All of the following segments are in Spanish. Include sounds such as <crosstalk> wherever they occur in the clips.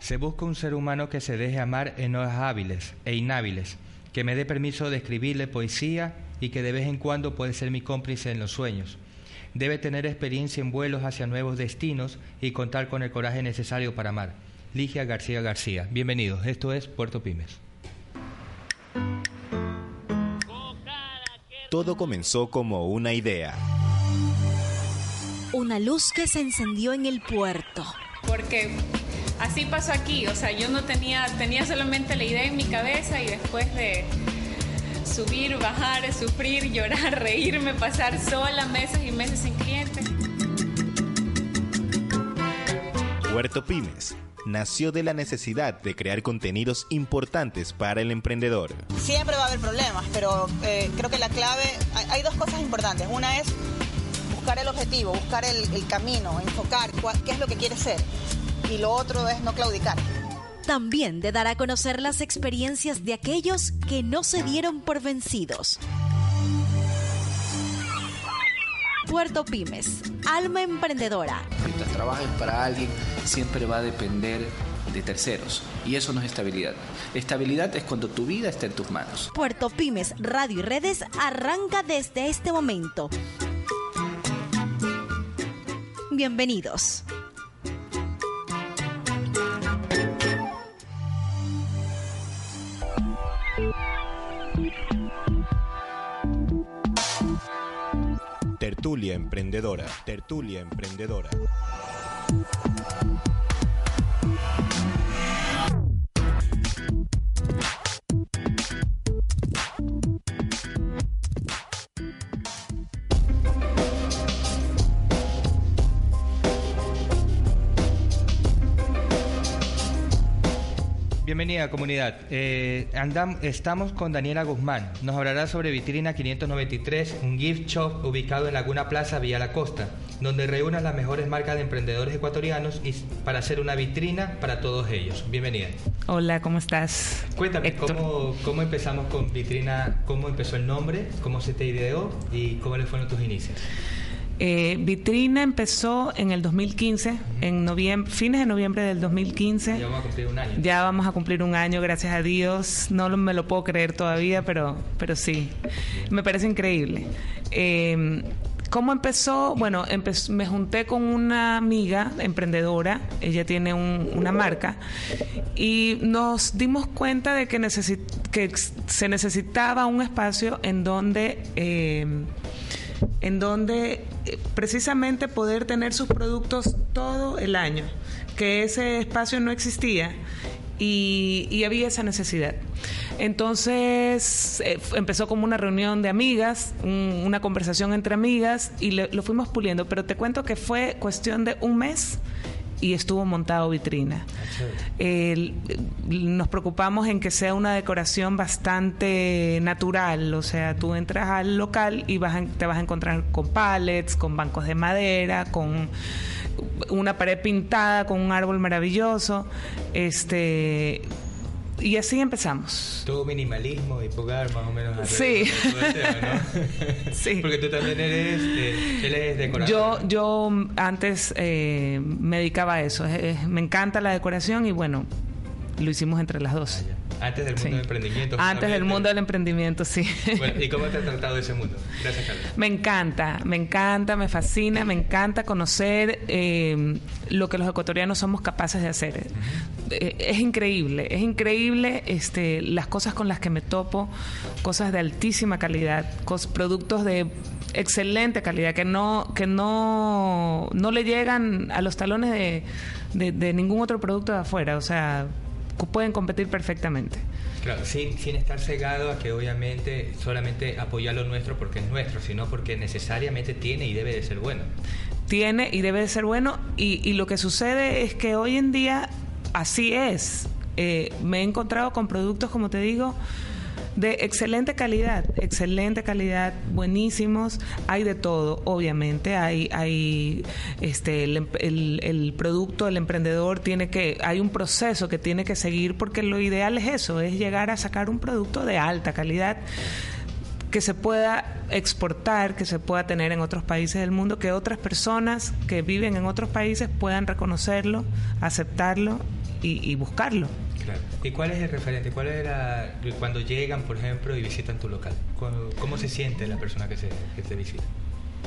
Se busca un ser humano que se deje amar en horas hábiles e inhábiles, que me dé permiso de escribirle poesía y que de vez en cuando puede ser mi cómplice en los sueños. Debe tener experiencia en vuelos hacia nuevos destinos y contar con el coraje necesario para amar. Ligia García García. Bienvenidos, esto es Puerto Pymes. Todo comenzó como una idea. Una luz que se encendió en el puerto. Porque así pasó aquí, o sea, yo no tenía, tenía solamente la idea en mi cabeza y después de subir, bajar, sufrir, <laughs> llorar, reírme, pasar sola meses y meses sin clientes. Puerto Pymes nació de la necesidad de crear contenidos importantes para el emprendedor. Siempre va a haber problemas, pero eh, creo que la clave, hay, hay, dos cosas importantes. Una es buscar el objetivo, buscar el, el camino, enfocar cuál, qué es lo que quieres ser. Y lo otro es no claudicar. También de dar a conocer las experiencias de aquellos que no se dieron por vencidos. Puerto Pymes, alma emprendedora. Mientras trabajes para alguien, siempre va a depender de terceros. Y eso no es estabilidad. Estabilidad es cuando tu vida está en tus manos. Puerto Pymes, Radio y Redes arranca desde este momento. Bienvenidos. Emprendedora. Tertulia Emprendedora. Bienvenida comunidad. Eh, andam, estamos con Daniela Guzmán. Nos hablará sobre Vitrina 593, un gift shop ubicado en Laguna Plaza, Villa La Costa, donde reúne las mejores marcas de emprendedores ecuatorianos y para hacer una vitrina para todos ellos. Bienvenida. Hola, ¿cómo estás? Cuéntame, ¿cómo, ¿cómo, empezamos con Vitrina? ¿Cómo empezó el nombre? ¿Cómo se te ideó? ¿Y cómo le fueron tus inicios? Eh, Vitrina empezó en el 2015, en noviembre, fines de noviembre del 2015. Ya vamos a cumplir un año. Ya vamos a cumplir un año, gracias a Dios. No me lo puedo creer todavía, pero, pero sí. Me parece increíble. Eh, ¿Cómo empezó? Bueno, me junté con una amiga emprendedora, ella tiene un, una marca, y nos dimos cuenta de que, se necesitaba un espacio en donde... Eh, en donde precisamente poder tener sus productos todo el año, que ese espacio no existía y, y había esa necesidad. Entonces eh, empezó como una reunión de amigas, un, una conversación entre amigas y lo fuimos puliendo, pero te cuento que fue cuestión de un mes y estuvo montado vitrina. Eh, nos preocupamos en que sea una decoración bastante natural, o sea, tú entras al local y vas a, te vas a encontrar con pallets, con bancos de madera, con una pared pintada, con un árbol maravilloso, este y así empezamos. Todo minimalismo y pocar más o menos. Sí. Tema, ¿no? <laughs> sí. Porque tú también eres, eh, él es decorador. Yo, yo antes eh, me dedicaba a eso. me encanta la decoración y bueno, lo hicimos entre las dos. Ah, antes del mundo sí. del emprendimiento. Antes del mundo del emprendimiento, sí. Bueno, ¿y cómo te ha tratado ese mundo? Gracias, Carlos. Me encanta, me encanta, me fascina, me encanta conocer eh, lo que los ecuatorianos somos capaces de hacer. Uh -huh. eh, es increíble, es increíble este, las cosas con las que me topo, cosas de altísima calidad, productos de excelente calidad que no que no no le llegan a los talones de, de, de ningún otro producto de afuera, o sea pueden competir perfectamente. Claro, sin, sin estar cegado a que obviamente solamente apoyar lo nuestro porque es nuestro, sino porque necesariamente tiene y debe de ser bueno. Tiene y debe de ser bueno y, y lo que sucede es que hoy en día así es. Eh, me he encontrado con productos, como te digo, de excelente calidad, excelente calidad, buenísimos. Hay de todo, obviamente. Hay, hay este, el, el, producto, el emprendedor tiene que, hay un proceso que tiene que seguir porque lo ideal es eso, es llegar a sacar un producto de alta calidad que se pueda exportar, que se pueda tener en otros países del mundo, que otras personas que viven en otros países puedan reconocerlo, aceptarlo y, buscarlo. Claro. ¿Y cuál es el referente? ¿Cuál era cuando llegan, por ejemplo, y visitan tu local? ¿Cómo, se siente la persona que, se, que te visita?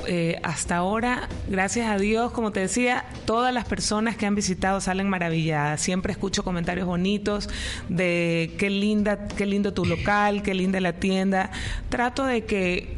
Eh, hasta ahora, gracias a Dios, como te decía, todas las personas que han visitado salen maravilladas. Siempre escucho comentarios bonitos de qué linda, qué lindo tu local, qué linda la tienda. Trato de que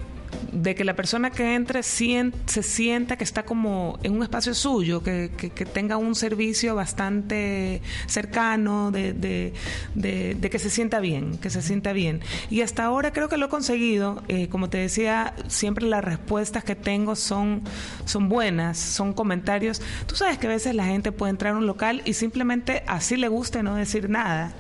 de que la persona que entre se sienta que está como en un espacio suyo, que, tenga un servicio bastante cercano, de, que se sienta bien, que se sienta bien. Y hasta ahora creo que lo he conseguido. Eh, como te decía, siempre las respuestas que tengo son, son buenas, son comentarios. Tú sabes que a veces la gente puede entrar a un local y simplemente así le guste no decir nada.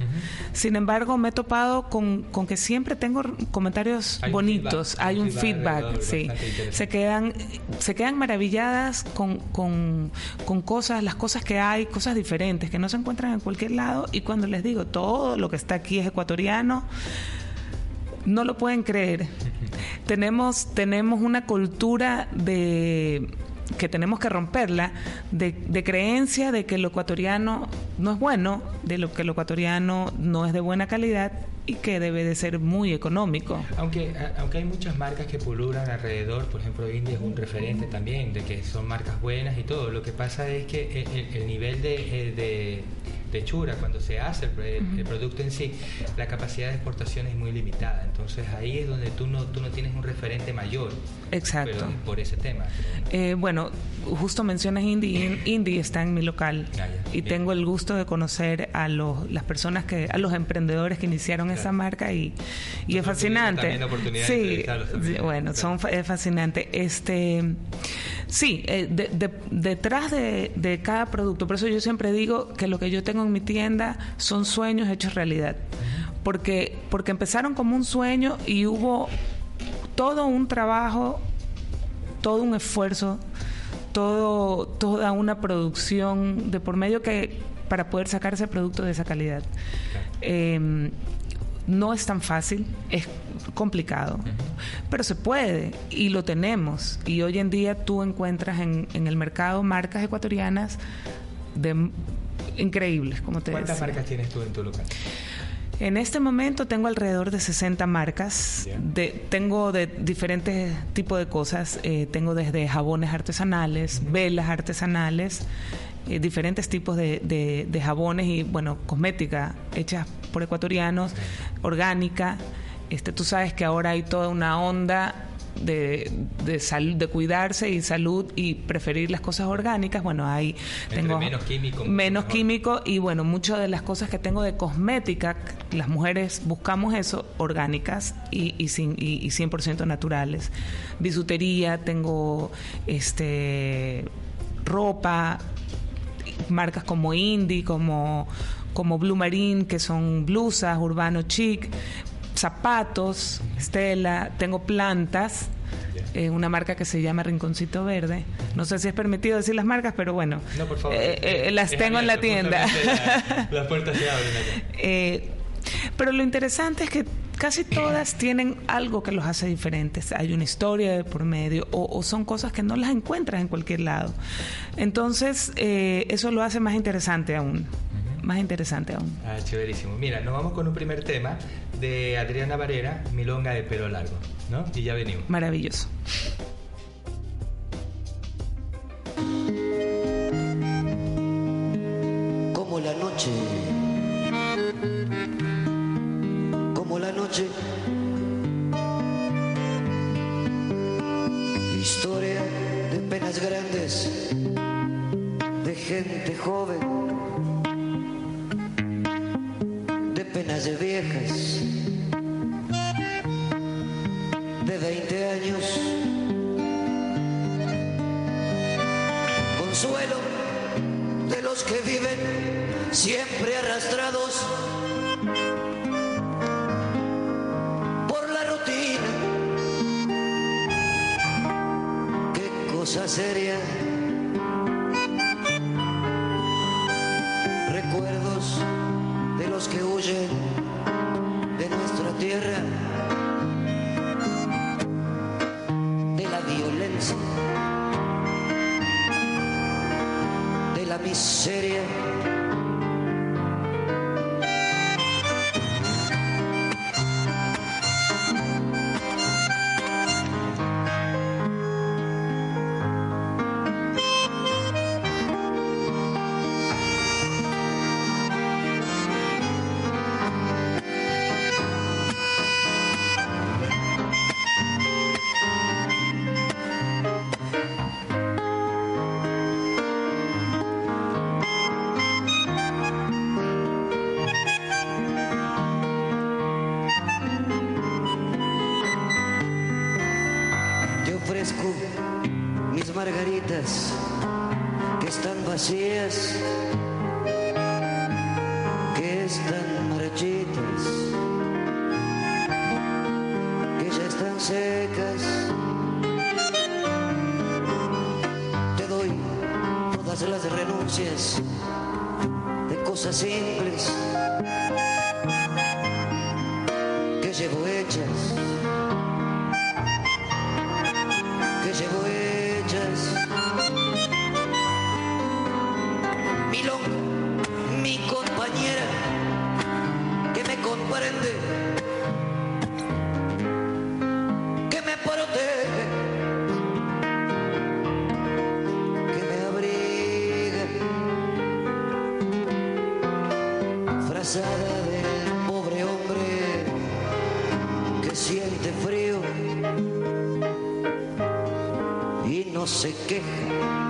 Sin embargo, me he topado con, que siempre tengo comentarios bonitos, hay un feedback sí. Se quedan, se quedan maravilladas con, con, con cosas, las cosas que hay, cosas diferentes que no se encuentran en cualquier lado. Y cuando les digo todo lo que está aquí es ecuatoriano, no lo pueden creer. <laughs> tenemos, tenemos una cultura de que tenemos que romperla de, de, creencia de que lo ecuatoriano no es bueno, de lo que lo ecuatoriano no es de buena calidad y que debe de ser muy económico. Aunque, aunque hay muchas marcas que pululan alrededor, por ejemplo India es un referente también de que son marcas buenas y todo, lo que pasa es que el, nivel de, de de Chura, cuando se hace el, producto en sí, la capacidad de exportación es muy limitada. Entonces ahí es donde tú no, tú no tienes un referente mayor. Exacto. por ese tema. Eh, bueno, justo mencionas Indie. Indie está en mi local. Ah, y tengo el gusto de conocer a los, las personas que, a los emprendedores que iniciaron esa marca y, y es fascinante. Sí, bueno, son es fascinante. Este Sí, eh, detrás de, cada producto, por eso yo siempre digo que lo que yo tengo en mi tienda son sueños hechos realidad, porque, porque empezaron como un sueño y hubo todo un trabajo, todo un esfuerzo, todo, toda una producción de por medio que para poder sacar ese producto de esa calidad. Em, no es tan fácil, es complicado, pero se puede y lo tenemos. Y hoy en día tú encuentras en, el mercado marcas ecuatorianas de increíbles, como te ¿Cuántas marcas tienes tú en tu local? En este momento tengo alrededor de 60 marcas. De, tengo de diferentes tipos de cosas. Eh, tengo desde jabones artesanales, velas artesanales, eh, diferentes tipos de, de, jabones y, bueno, cosmética hechas por ecuatorianos, orgánica. Este, tú sabes que ahora hay toda una onda de, de, salud, de cuidarse y salud y preferir las cosas orgánicas, bueno, ahí tengo menos químico. Menos químico y bueno, muchas de las cosas que tengo de cosmética, las mujeres buscamos eso, orgánicas y, y, sin, y, y 100% naturales. Bisutería, tengo este ropa, marcas como Indie, como, como Blue Marine, que son blusas, urbano chic, zapatos, Stella, tengo plantas. Eh, una marca que se llama Rinconcito Verde. No sé si es permitido decir las marcas, pero bueno, eh, eh, las tengo en la tienda. <laughs> las puertas se abren pero lo interesante es que casi todas tienen algo que los hace diferentes. Hay una historia de por medio o, son cosas que no las encuentras en cualquier lado. Entonces, eh, eso lo hace más interesante aún. Más interesante aún. Ah, chéverísimo. Mira, nos vamos con un primer tema de Adriana Varera, Milonga de pelo largo, ¿no? Y ya venimos. Maravilloso. Como la noche la noche. Historia de penas grandes, de gente joven, que están vacías, siente frío y no se queja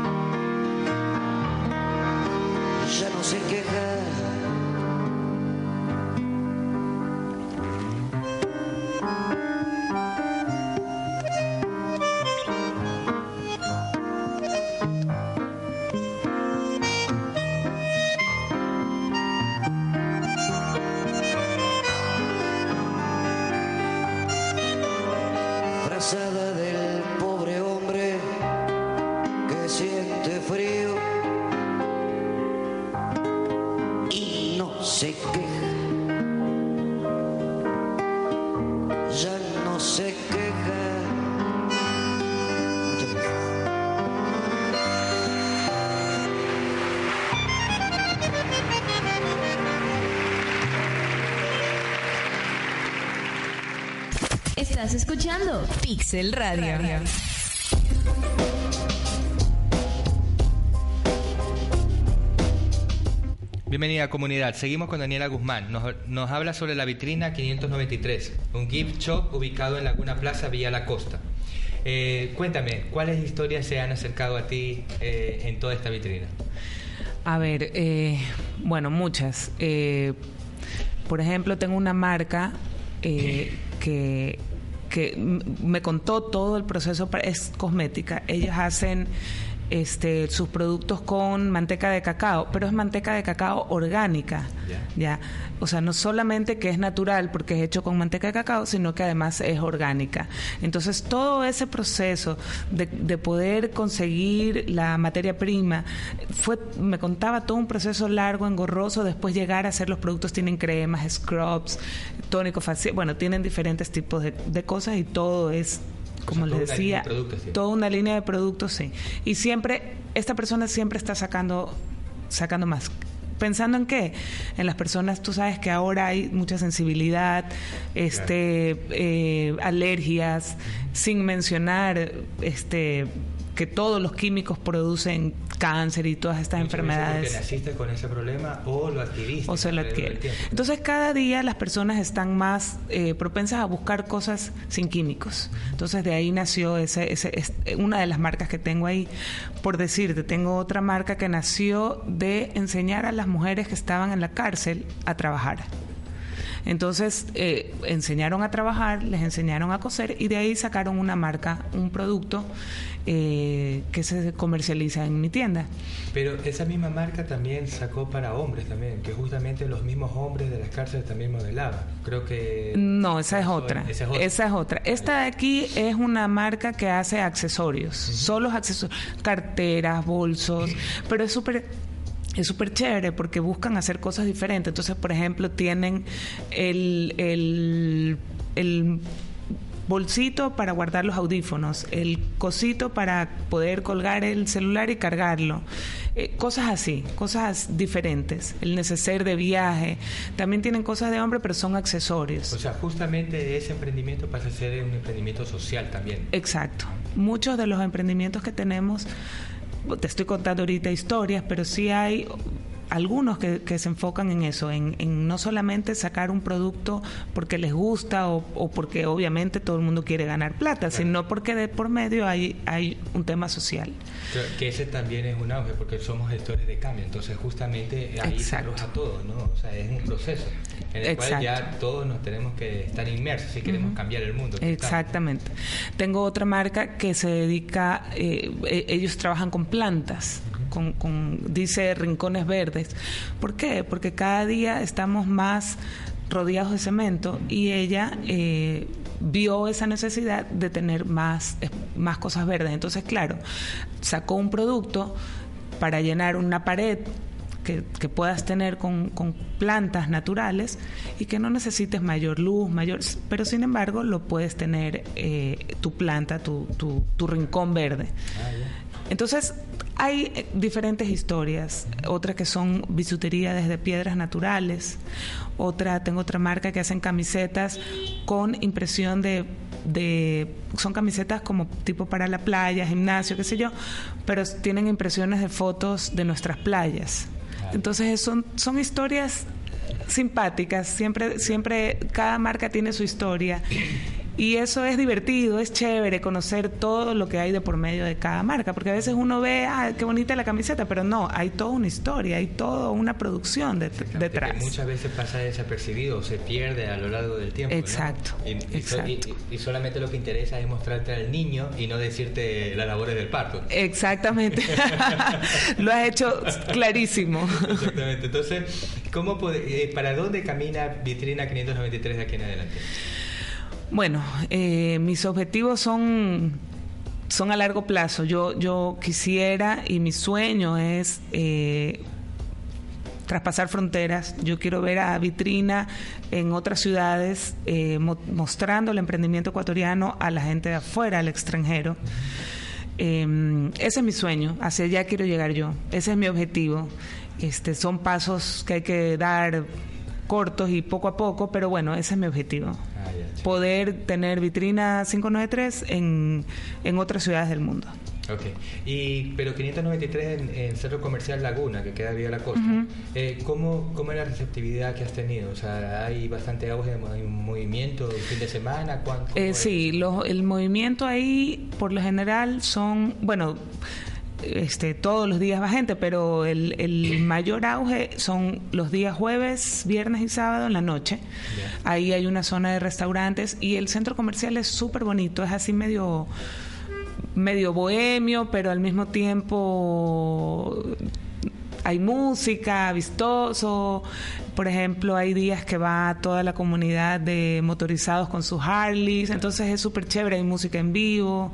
Estás escuchando Pixel Radio. Bienvenida comunidad. Seguimos con Daniela Guzmán. Nos, nos habla sobre la vitrina 593, un gift shop ubicado en Laguna Plaza, Villa La Costa. Eh, cuéntame, ¿cuáles historias se han acercado a ti eh, en toda esta vitrina? A ver, eh, bueno, muchas. Eh, por ejemplo, tengo una marca eh, que, que me contó todo el proceso, es cosmética. Ellas hacen este, sus productos con manteca de cacao, pero es manteca de cacao orgánica. Ya. O sea, no solamente que es natural porque es hecho con manteca de cacao, sino que además es orgánica. Entonces, todo ese proceso de, de poder conseguir la materia prima fue, me contaba todo un proceso largo, engorroso, después llegar a hacer los productos, tienen cremas, scrubs, tónico facial, bueno, tienen diferentes tipos de, de cosas y todo es como sea, les decía, sí. toda una línea de productos, sí. Y siempre, esta persona siempre está sacando, sacando más. ¿Pensando en qué? En las personas, tú sabes que ahora hay mucha sensibilidad, este, eh, alergias, sin mencionar este, que todos los químicos producen cáncer y todas estas Muchas enfermedades. Porque naciste con ese problema o lo adquiriste. O se lo adquiere. Entonces cada día las personas están más eh, propensas a buscar cosas sin químicos. Entonces de ahí nació ese, ese, es- una de las marcas que tengo ahí. Por decirte, tengo otra marca que nació de enseñar a las mujeres que estaban en la cárcel a trabajar. Entonces eh, enseñaron a trabajar, les enseñaron a coser y de ahí sacaron una marca, un producto eh, que se comercializa en mi tienda. Pero esa misma marca también sacó para hombres también, que justamente los mismos hombres de las cárceles también modelaban. Creo que... No, esa es otra. esa es otra. Esa es otra. Esta de aquí es una marca que hace accesorios, solo accesorios, carteras, bolsos, <laughs> pero es súper es súper chévere porque buscan hacer cosas diferentes. Entonces, por ejemplo, tienen el, el, el bolsito para guardar los audífonos, el cosito para poder colgar el celular y cargarlo. Eh, cosas así, cosas diferentes. El neceser de viaje. También tienen cosas de hombre, pero son accesorios. O sea, justamente ese emprendimiento pasa a ser un emprendimiento social también. Exacto. Muchos de los emprendimientos que tenemos, te estoy contando ahorita historias, pero sí hay algunos que, se enfocan en eso, en, no solamente sacar un producto porque les gusta o, porque obviamente todo el mundo quiere ganar plata, sino porque de por medio hay, hay un tema social. Que ese también es un auge, porque somos gestores de cambio, entonces justamente ahí se arroja todo, ¿no? O sea, es un proceso en el cual ya todos nos tenemos que estar inmersos si queremos cambiar el mundo. Exactamente. Tengo otra marca que se dedica, eh, e, ellos trabajan con plantas. Con, dice rincones verdes. ¿Por qué? Porque cada día estamos más rodeados de cemento y ella eh, vio esa necesidad de tener más, más cosas verdes. Entonces, claro, sacó un producto para llenar una pared que, puedas tener con, plantas naturales y que no necesites mayor luz, mayor, pero sin embargo lo puedes tener eh, tu planta, tu, tu, rincón verde. Ah, Entonces, hay eh, diferentes historias, otras que son bisutería desde piedras naturales, otra, tengo otra marca que hacen camisetas con impresión de, de, son camisetas como tipo para la playa, gimnasio, qué sé yo, pero tienen impresiones de fotos de nuestras playas. Entonces son, son historias simpáticas, siempre, siempre cada marca tiene su historia y eso es divertido, es chévere conocer todo lo que hay de por medio de cada marca, porque a veces uno ve, ah, qué bonita la camiseta, pero no, hay toda una historia, hay toda una producción detrás. muchas veces pasa desapercibido, se pierde a lo largo del tiempo. Exacto. Y, solamente lo que interesa es mostrarte al niño y no decirte las labores del parto. Exactamente. <laughs> lo has hecho clarísimo. Exactamente. Entonces, ¿cómo eh, ¿para dónde camina Vitrina 593 de aquí en adelante? Bueno, eh, mis objetivos son, son a largo plazo. Yo, yo quisiera y mi sueño es eh, traspasar fronteras. Yo quiero ver a Vitrina en otras ciudades eh, mostrando el emprendimiento ecuatoriano a la gente de afuera, al extranjero. Em, ese es mi sueño, hacia allá quiero llegar yo, ese es mi objetivo. Este, son pasos que hay que dar cortos y poco a poco, pero bueno, ese es mi objetivo. Ah, Poder tener vitrina 593 en, en otras ciudades del mundo. Ok, y, pero 593 en, en, Centro Comercial Laguna, que queda vía la costa, eh, ¿cómo, ¿cómo, es la receptividad que has tenido? O sea, ¿hay bastante auge de movimiento fin de semana? ¿Cuánto eh, sí, el movimiento ahí por lo general son, bueno, este, todos los días va gente, pero el, el, mayor auge son los días jueves, viernes y sábado en la noche. Ahí hay una zona de restaurantes y el centro comercial es súper bonito, es así medio medio bohemio, pero al mismo tiempo hay música, vistoso. Por ejemplo, hay días que va toda la comunidad de motorizados con sus Harleys, entonces es súper chévere, hay música en vivo.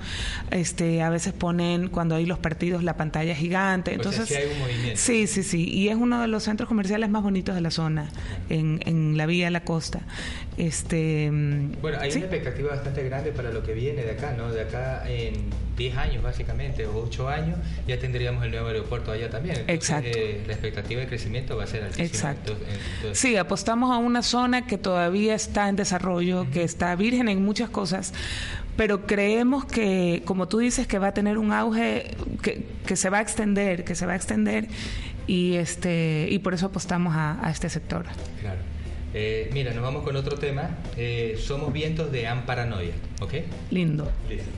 Este, a veces ponen cuando hay los partidos la pantalla gigante. Entonces, sí, hay un movimiento. sí, sí, sí. Y es uno de los centros comerciales más bonitos de la zona, en, en la vía de la costa. Este, bueno, hay una expectativa bastante grande para lo que viene de acá, ¿no? De acá en 10 años básicamente, o 8 años, ya tendríamos el nuevo aeropuerto allá también. Exacto. Eh, la expectativa de crecimiento va a ser altísima. Exacto. Sí, apostamos a una zona que todavía está en desarrollo, que está virgen en muchas cosas, pero creemos que, como tú dices, que va a tener un auge que, que se va a extender, que se va a extender, y, este, y por eso apostamos a, a este sector. Claro. Eh, mira, nos vamos con otro tema. Eh, somos vientos de Amparanoia, ¿ok? Lindo. Listo.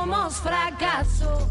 Somos fracaso,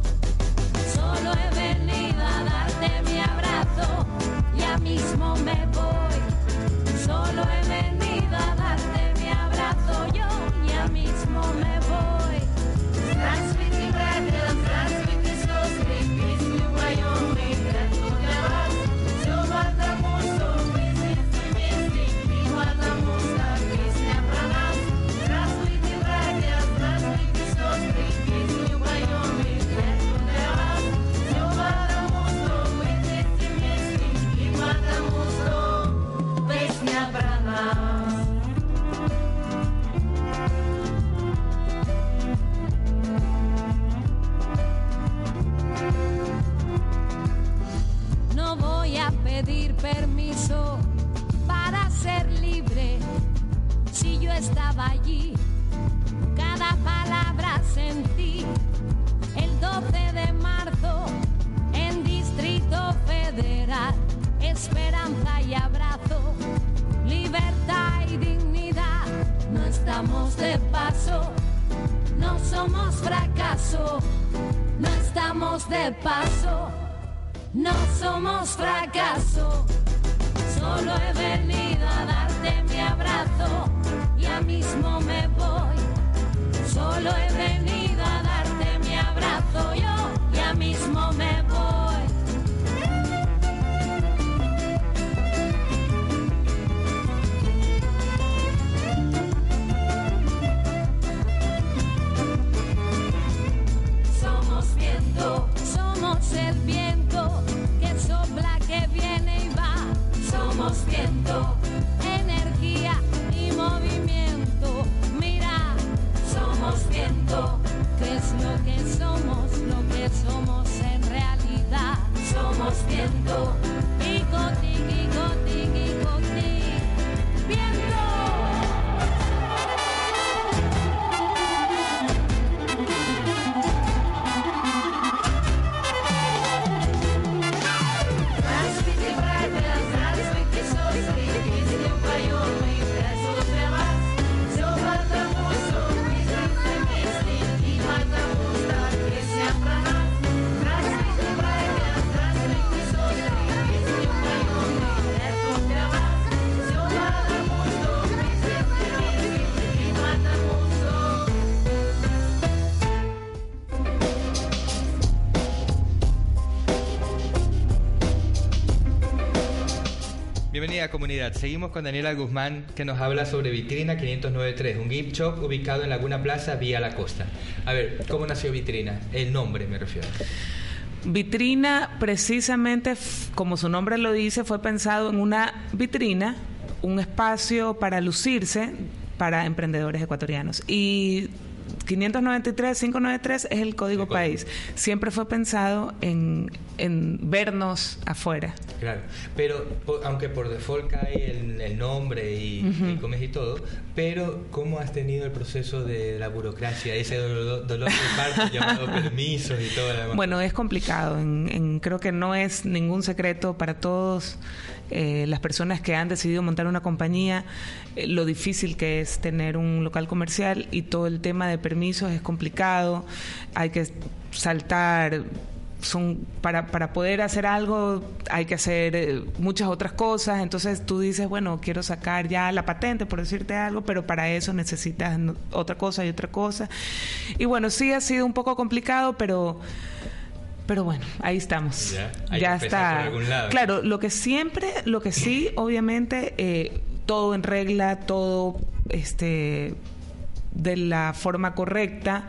Comunidad. Seguimos con Daniela Guzmán que nos habla sobre Vitrina 593, un gift shop ubicado en Laguna Plaza, vía la costa. A ver, ¿cómo nació Vitrina? El nombre me refiero. Vitrina, precisamente, como su nombre lo dice, fue pensado en una vitrina, un espacio para lucirse para emprendedores ecuatorianos. Y 593, 593 es el código país. Siempre fue pensado en, en vernos afuera. Claro, pero po- aunque por default cae el, el nombre y, Ujú. y comes y todo, pero ¿cómo has tenido el proceso de la burocracia, ese dolor, dolor de parto <laughs> llamado permisos y todo lo demás? Bueno, es complicado. En- en- creo que no es ningún secreto para todos eh, las personas que han decidido montar una compañía, eh, lo difícil que es tener un local comercial y todo el tema de permisos es complicado. Hay que saltar. Son para, para poder hacer algo hay que hacer eh, muchas otras cosas. Entonces tú dices, bueno, quiero sacar ya la patente, por decirte algo, pero para eso necesitas otra cosa y otra cosa. Y bueno, sí ha sido un poco complicado, pero pero bueno, ahí estamos. Ya, está. por algún lado. Claro, lo que siempre, lo que sí, obviamente, eh, todo en regla, todo este de la forma correcta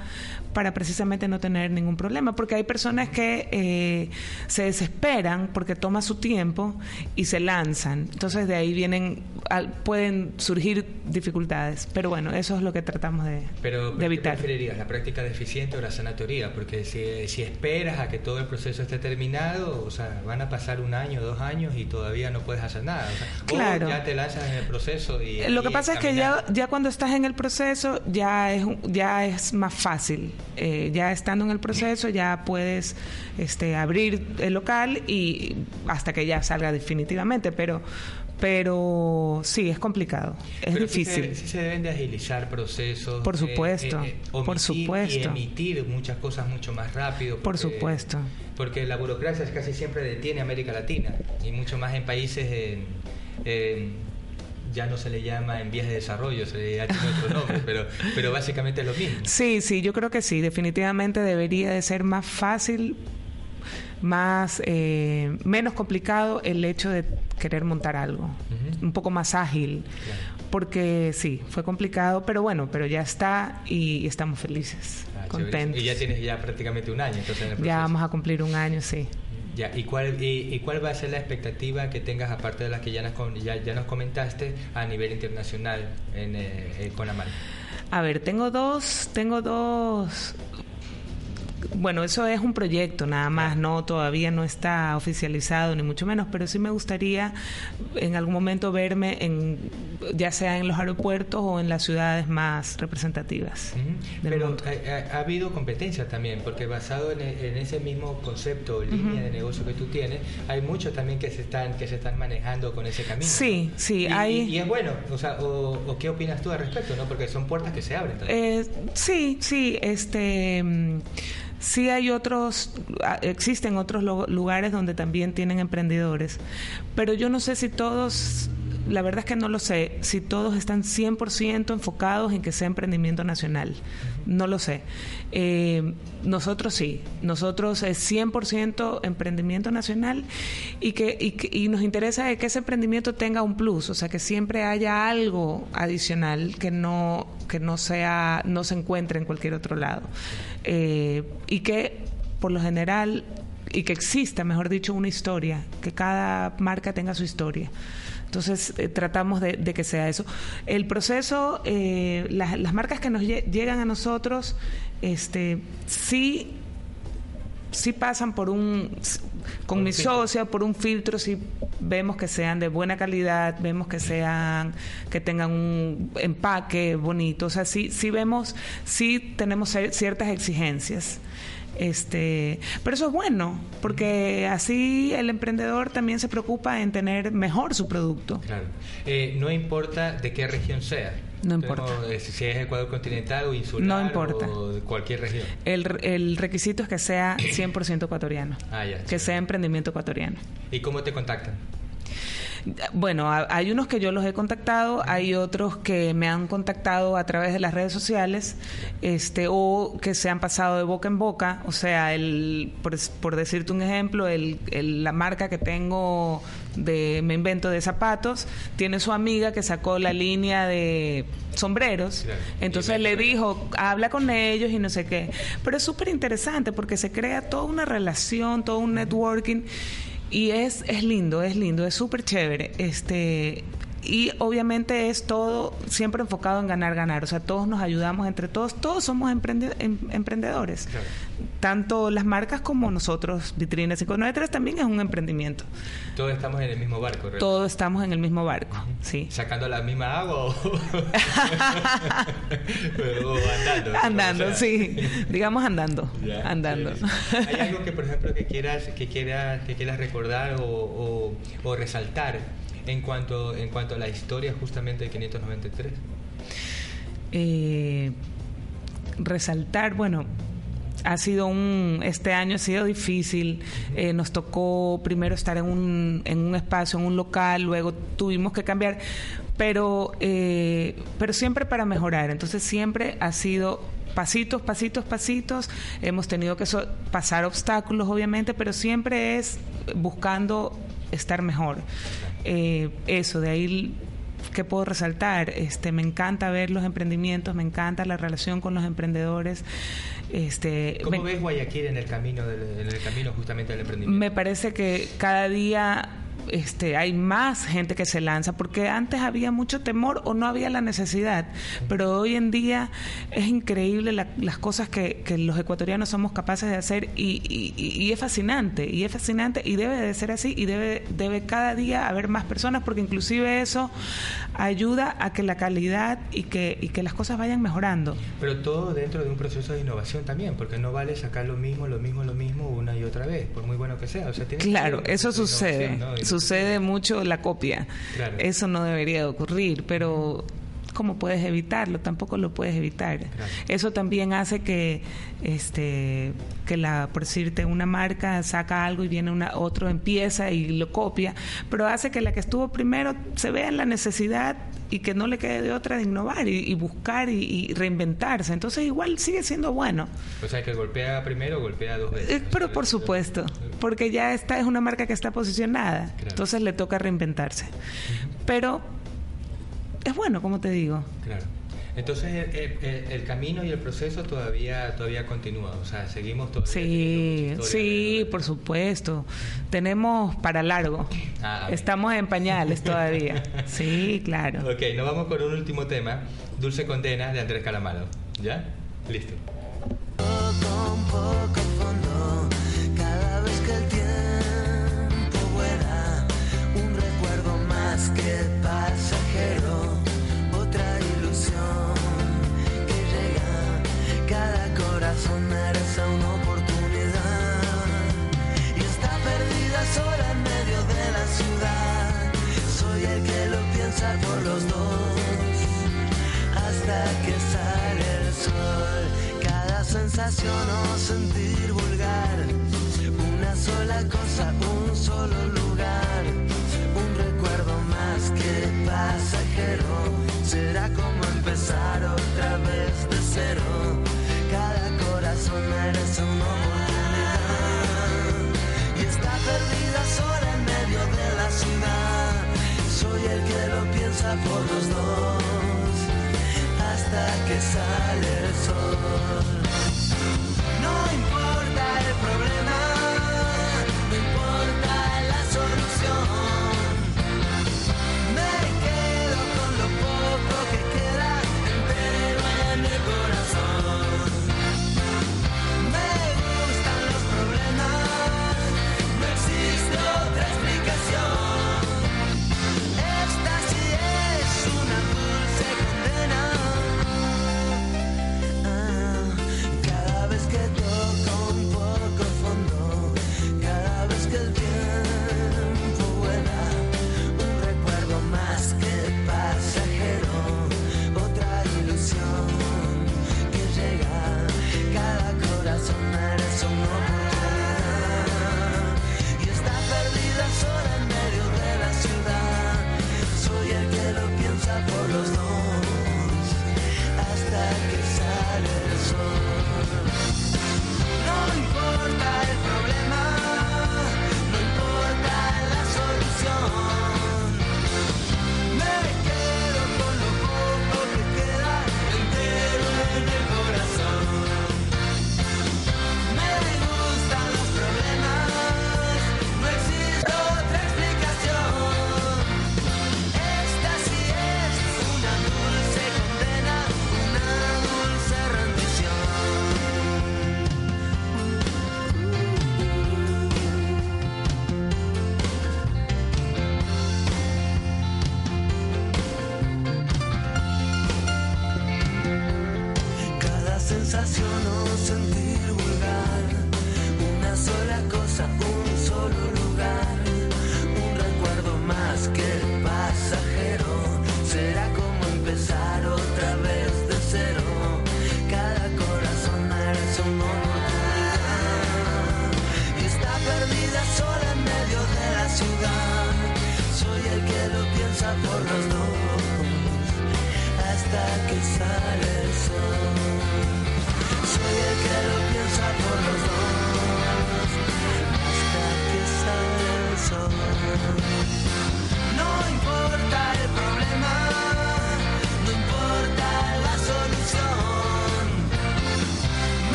para precisamente no tener ningún problema, porque hay personas que eh, se desesperan porque toma su tiempo y se lanzan. Entonces de ahí vienen, al- pueden surgir dificultades. Pero bueno, eso es lo que tratamos de, Pero de ¿qué evitar. preferirías, la práctica deficiente o la sana teoría? Porque si, si esperas a que todo el proceso esté terminado, o sea, van a pasar un año, dos años y todavía no puedes hacer nada. O sea, Claro. ya te lanzas en el proceso y... Lo que pasa es que ya, ya cuando estás en el proceso ya es, un- ya es más fácil. Eh, ya estando en el proceso ya puedes este, abrir el local y hasta que ya salga definitivamente. Pero, Pero sí, es complicado, es Pero sí difícil. se, sí se deben de agilizar procesos. Por supuesto, por omitir supuesto. Y emitir muchas cosas mucho más rápido. Por supuesto. Porque la burocracia casi siempre detiene a América Latina y mucho más en países en- en- ya no se le llama en vías de desarrollo, se le tiene otro nombre, <laughs> pero, pero básicamente es lo mismo. Sí, sí, yo creo que sí, definitivamente debería de ser más fácil, más eh, menos complicado el hecho de querer montar algo, un poco más ágil, porque sí, fue complicado, pero bueno, pero ya está y, y estamos felices, Ah, contentos. Y ya tienes ya prácticamente un año entonces en el proceso. Ya vamos a cumplir un año, sí. Ya, ¿y, cuál, y, y cuál va a ser la expectativa que tengas, aparte de las que ya nos, comentaste, a nivel internacional en, eh, eh? A ver, tengo dos, tengo dos. Bueno, eso es un proyecto nada más, no todavía no está oficializado ni mucho menos, pero sí me gustaría en algún momento verme en ya sea en los aeropuertos o en las ciudades más representativas. Pero ha, ha habido competencia también, porque basado en, en ese mismo concepto o línea de negocio que tú tienes, hay muchos también que se están que se están manejando con ese camino. Sí, sí, y, hay- y- y es bueno, o sea, o, o qué opinas tú al respecto, ¿no? Porque son puertas que se abren. también. Eh, sí, sí, este mm, sí hay otros ah, existen otros lugares donde también tienen emprendedores, pero yo no sé si todos la verdad es que no lo sé, si todos están 100% enfocados en que sea emprendimiento nacional. No lo sé. Eh, nosotros sí, nosotros es 100% emprendimiento nacional y que, y, y nos interesa que ese emprendimiento tenga un plus, o sea, que siempre haya algo adicional que no, que no, sea, no se encuentre en cualquier otro lado. Eh, y que, por lo general, y que exista, mejor dicho, una historia, que cada marca tenga su historia. Entonces eh, tratamos de, de que sea eso. El proceso, eh, las, las marcas que nos lle- llegan a nosotros, este, sí, sí pasan por un, con mi filtro. socia, por un filtro, sí vemos que sean de buena calidad, vemos que sean, que tengan un empaque bonito, o sea, sí, sí vemos, sí tenemos ciertas exigencias. Este, pero eso es bueno, porque así el emprendedor también se preocupa en tener mejor su producto. Claro. Eh, no importa de qué región sea. No importa. Tenemos, eh, si es Ecuador continental o insular No importa. o de cualquier región. El, el requisito es que sea 100% ecuatoriano, Ah, ya. que sea emprendimiento ecuatoriano. ¿Y cómo te contactan? Bueno, ha- hay unos que yo los he contactado, hay otros que me han contactado a través de las redes sociales, este, o que se han pasado de boca en boca. O sea, el, por, por decirte un ejemplo, el, el- la marca que tengo de, me invento de zapatos, tiene su amiga que sacó la línea de sombreros. Claro. Entonces le dijo, habla con ellos y no sé qué. Pero es súper interesante porque se crea toda una relación, todo un networking. Y es, es lindo, es lindo, es súper chévere. Este, y obviamente es todo siempre enfocado en ganar, ganar. O sea, todos nos ayudamos entre todos, todos somos em- emprendedores. Claro. Tanto las marcas como nosotros, Vitrina 593 también es un emprendimiento. Todos estamos en el mismo barco, ¿verdad? Todos estamos en el mismo barco, sí. ¿Sacando la misma agua o, <laughs> o andando? Andando, O sea, sí. Digamos andando. <laughs> ya, andando. ¿Hay algo que, por ejemplo, que quieras, que quieras, que quieras recordar o- o resaltar en cuanto, en cuanto a la historia justamente de 593? eh, resaltar, bueno, ha sido un, este año ha sido difícil, eh, nos tocó primero estar en un, en un espacio, en un local, luego tuvimos que cambiar, pero, eh, pero siempre para mejorar, entonces siempre ha sido pasitos, pasitos, pasitos, hemos tenido que so- pasar obstáculos obviamente, pero siempre es buscando estar mejor. Eh, eso, de ahí ¿Qué puedo resaltar? Este, me encanta ver los emprendimientos, me encanta la relación con los emprendedores. Este, ¿Cómo me, ves Guayaquil en el camino, del, en el camino justamente del emprendimiento? me parece que cada día este, hay más gente que se lanza, porque antes había mucho temor o no había la necesidad, pero hoy en día es increíble la- las cosas que, que los ecuatorianos somos capaces de hacer y, y- y- es fascinante, y es fascinante y debe de ser así y debe, debe cada día haber más personas, porque inclusive eso ayuda a que la calidad y que, y que las cosas vayan mejorando. Pero todo dentro de un proceso de innovación también, porque no vale sacar lo mismo, lo mismo, lo mismo una y otra vez, por muy bueno que sea. O sea que Claro, un eso sucede. Sucede mucho la copia. Claro. Eso no debería de ocurrir, pero ¿cómo puedes evitarlo? Tampoco lo puedes evitar. Eso también hace que, este, que la, por decirte, una marca saca algo y viene una, otro empieza y lo copia, pero hace que la que estuvo primero se vea en la necesidad y que no le quede de otra de innovar y, y buscar y, y reinventarse. Entonces igual sigue siendo bueno. O sea, que golpea primero, golpea dos veces. Eh, Pero por supuesto, porque ya esta es una marca que está posicionada, entonces le toca reinventarse. Pero es bueno, como te digo. Claro. Entonces el, el- el camino y el proceso todavía todavía continúa, o sea, seguimos todavía. Sí, sí, por supuesto. Tenemos para largo. Ah. Estamos en pañales todavía. <laughs> Sí, claro. Ok, nos vamos con un último tema, Dulce Condena de Andrés Calamaro. ¿Ya? Listo. con poco fondo. Cada vez que el tiempo vuela, un recuerdo más que pasajero, Corazón merece una oportunidad y está perdida sola en medio de la ciudad. Soy el que lo piensa por los dos hasta que sale el sol. Cada sensación o sentir vulgar, una sola cosa, un solo lugar, un recuerdo más que pasajero. Será como empezar otra vez de cero. Por los dos hasta que sale el sol. No importa el problema,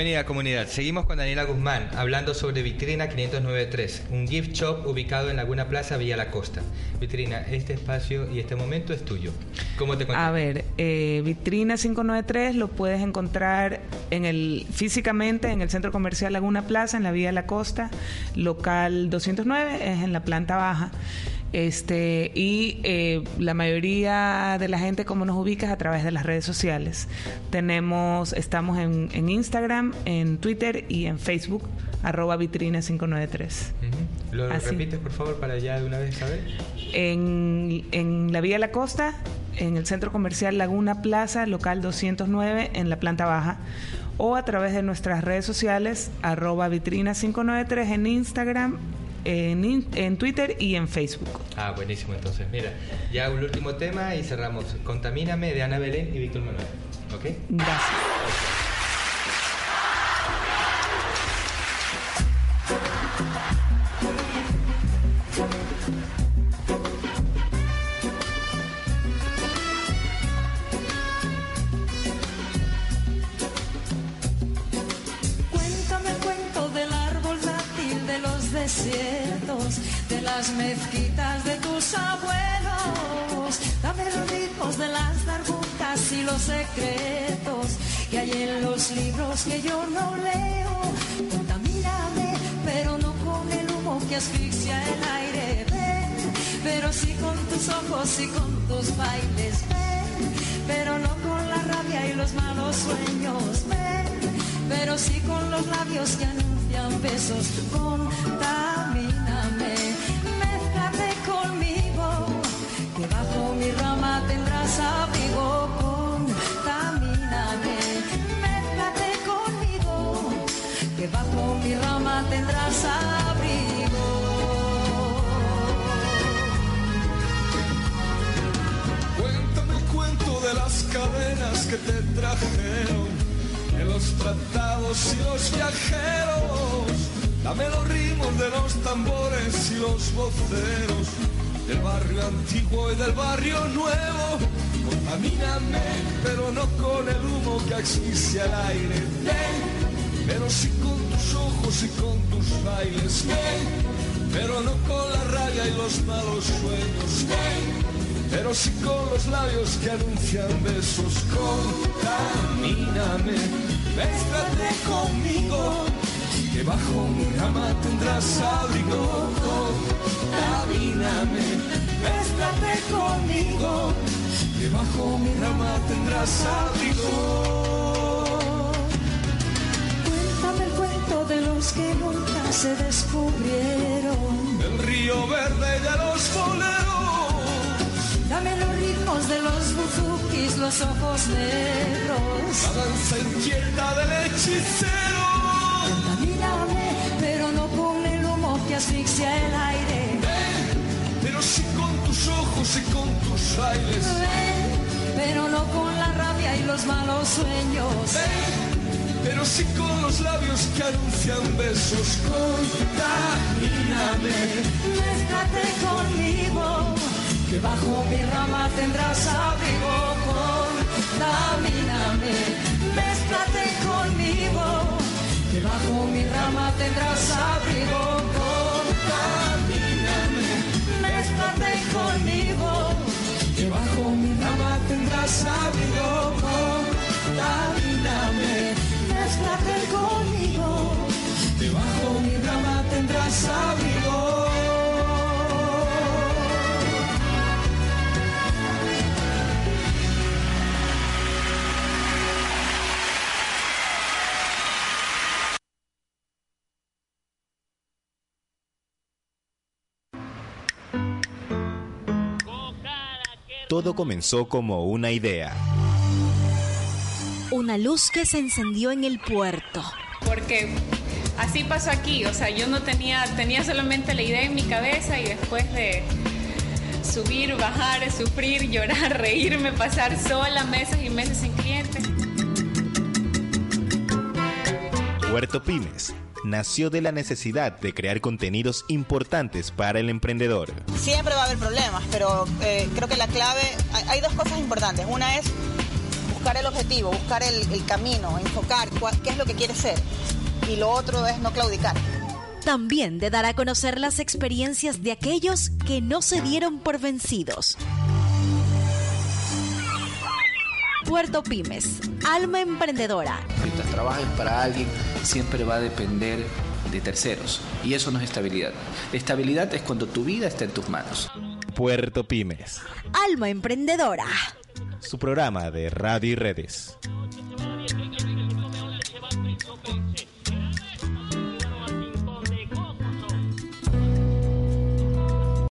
Bienvenida comunidad. Seguimos con Daniela Guzmán hablando sobre Vitrina 593, un gift shop ubicado en Laguna Plaza, Villa La Costa. Vitrina, este espacio y este momento es tuyo. ¿Cómo te A ver, eh, Vitrina 593 lo puedes encontrar en el físicamente en el Centro Comercial Laguna Plaza, en la Villa La Costa, local 209, es en la planta baja. Este, y eh, la mayoría de la gente como nos ubica es a través de las redes sociales. Tenemos, estamos en, en Instagram, en Twitter y en Facebook, arroba vitrina 593. ¿Lo repites por favor para ya de una vez saber? En, en la Vía La Costa, en el Centro Comercial Laguna Plaza, local 209, en la planta baja o a través de nuestras redes sociales, arroba vitrina 593 en Instagram, en, en, Twitter y en Facebook. Ah, buenísimo. Entonces, mira, ya un último tema y cerramos. Contamíname de Ana Belén y Víctor Manuel. ¿Ok? Gracias. Libros que yo no leo. Contamíname, pero no con el humo que asfixia el aire. Ven, pero sí con tus ojos y con tus bailes. Ven, pero no con la rabia y los malos sueños. Ven, pero sí con los labios que anuncian besos. Contamíname, cadenas que te trajeron de los tratados y los viajeros. Dame los ritmos de los tambores y los voceros del barrio antiguo y del barrio nuevo. Contamíname, pero no con el humo que asfixia el aire. Ven, pero sí con tus ojos y con tus bailes. Ven, pero no con la raya y los malos sueños. Pero sí con los labios que anuncian besos. Contamíname, mézclate conmigo, que bajo mi rama tendrás abrigo. Contamíname, mézclate conmigo, que bajo mi rama tendrás abrigo. Cuéntame el cuento de los que nunca se descubrieron. Del río verde y de los boleros. Dame los ritmos de los buzukis, los ojos negros. La danza inquieta del hechicero. Contamíname, pero no con el humo que asfixia el aire. Ven, pero sí con tus ojos y con tus bailes. Ven, pero no con la rabia y los malos sueños. Ven, pero sí con los labios que anuncian besos. Contamíname, mézclate conmigo que bajo mi rama tendrás abrigo. Contamíname, mézclate conmigo, que bajo mi rama tendrás abrigo. Contamíname, mézclate conmigo, que bajo mi rama tendrás abrigo. Contamíname, mézclate conmigo, que bajo mi rama tendrás abrigo. Todo comenzó como una idea. Una luz que se encendió en el puerto. Porque así pasó aquí, o sea, yo no tenía, tenía solamente la idea en mi cabeza y después de subir, bajar, sufrir, llorar, <laughs> reírme, pasar sola meses y meses sin clientes. Puerto Pymes nació de la necesidad de crear contenidos importantes para el emprendedor. Siempre va a haber problemas, pero eh, creo que la clave, hay, hay dos cosas importantes. Una es buscar buscar el objetivo, buscar el, el camino, enfocar cuál- qué es lo que quieres ser. Y lo otro es no claudicar. También de dar a conocer las experiencias de aquellos que no se dieron por vencidos. Puerto Pymes, alma emprendedora. Mientras trabajes para alguien, siempre va a depender de terceros. Y eso no es estabilidad. Estabilidad es cuando tu vida está en tus manos. Puerto Pymes, Alma emprendedora. su programa de radio y redes.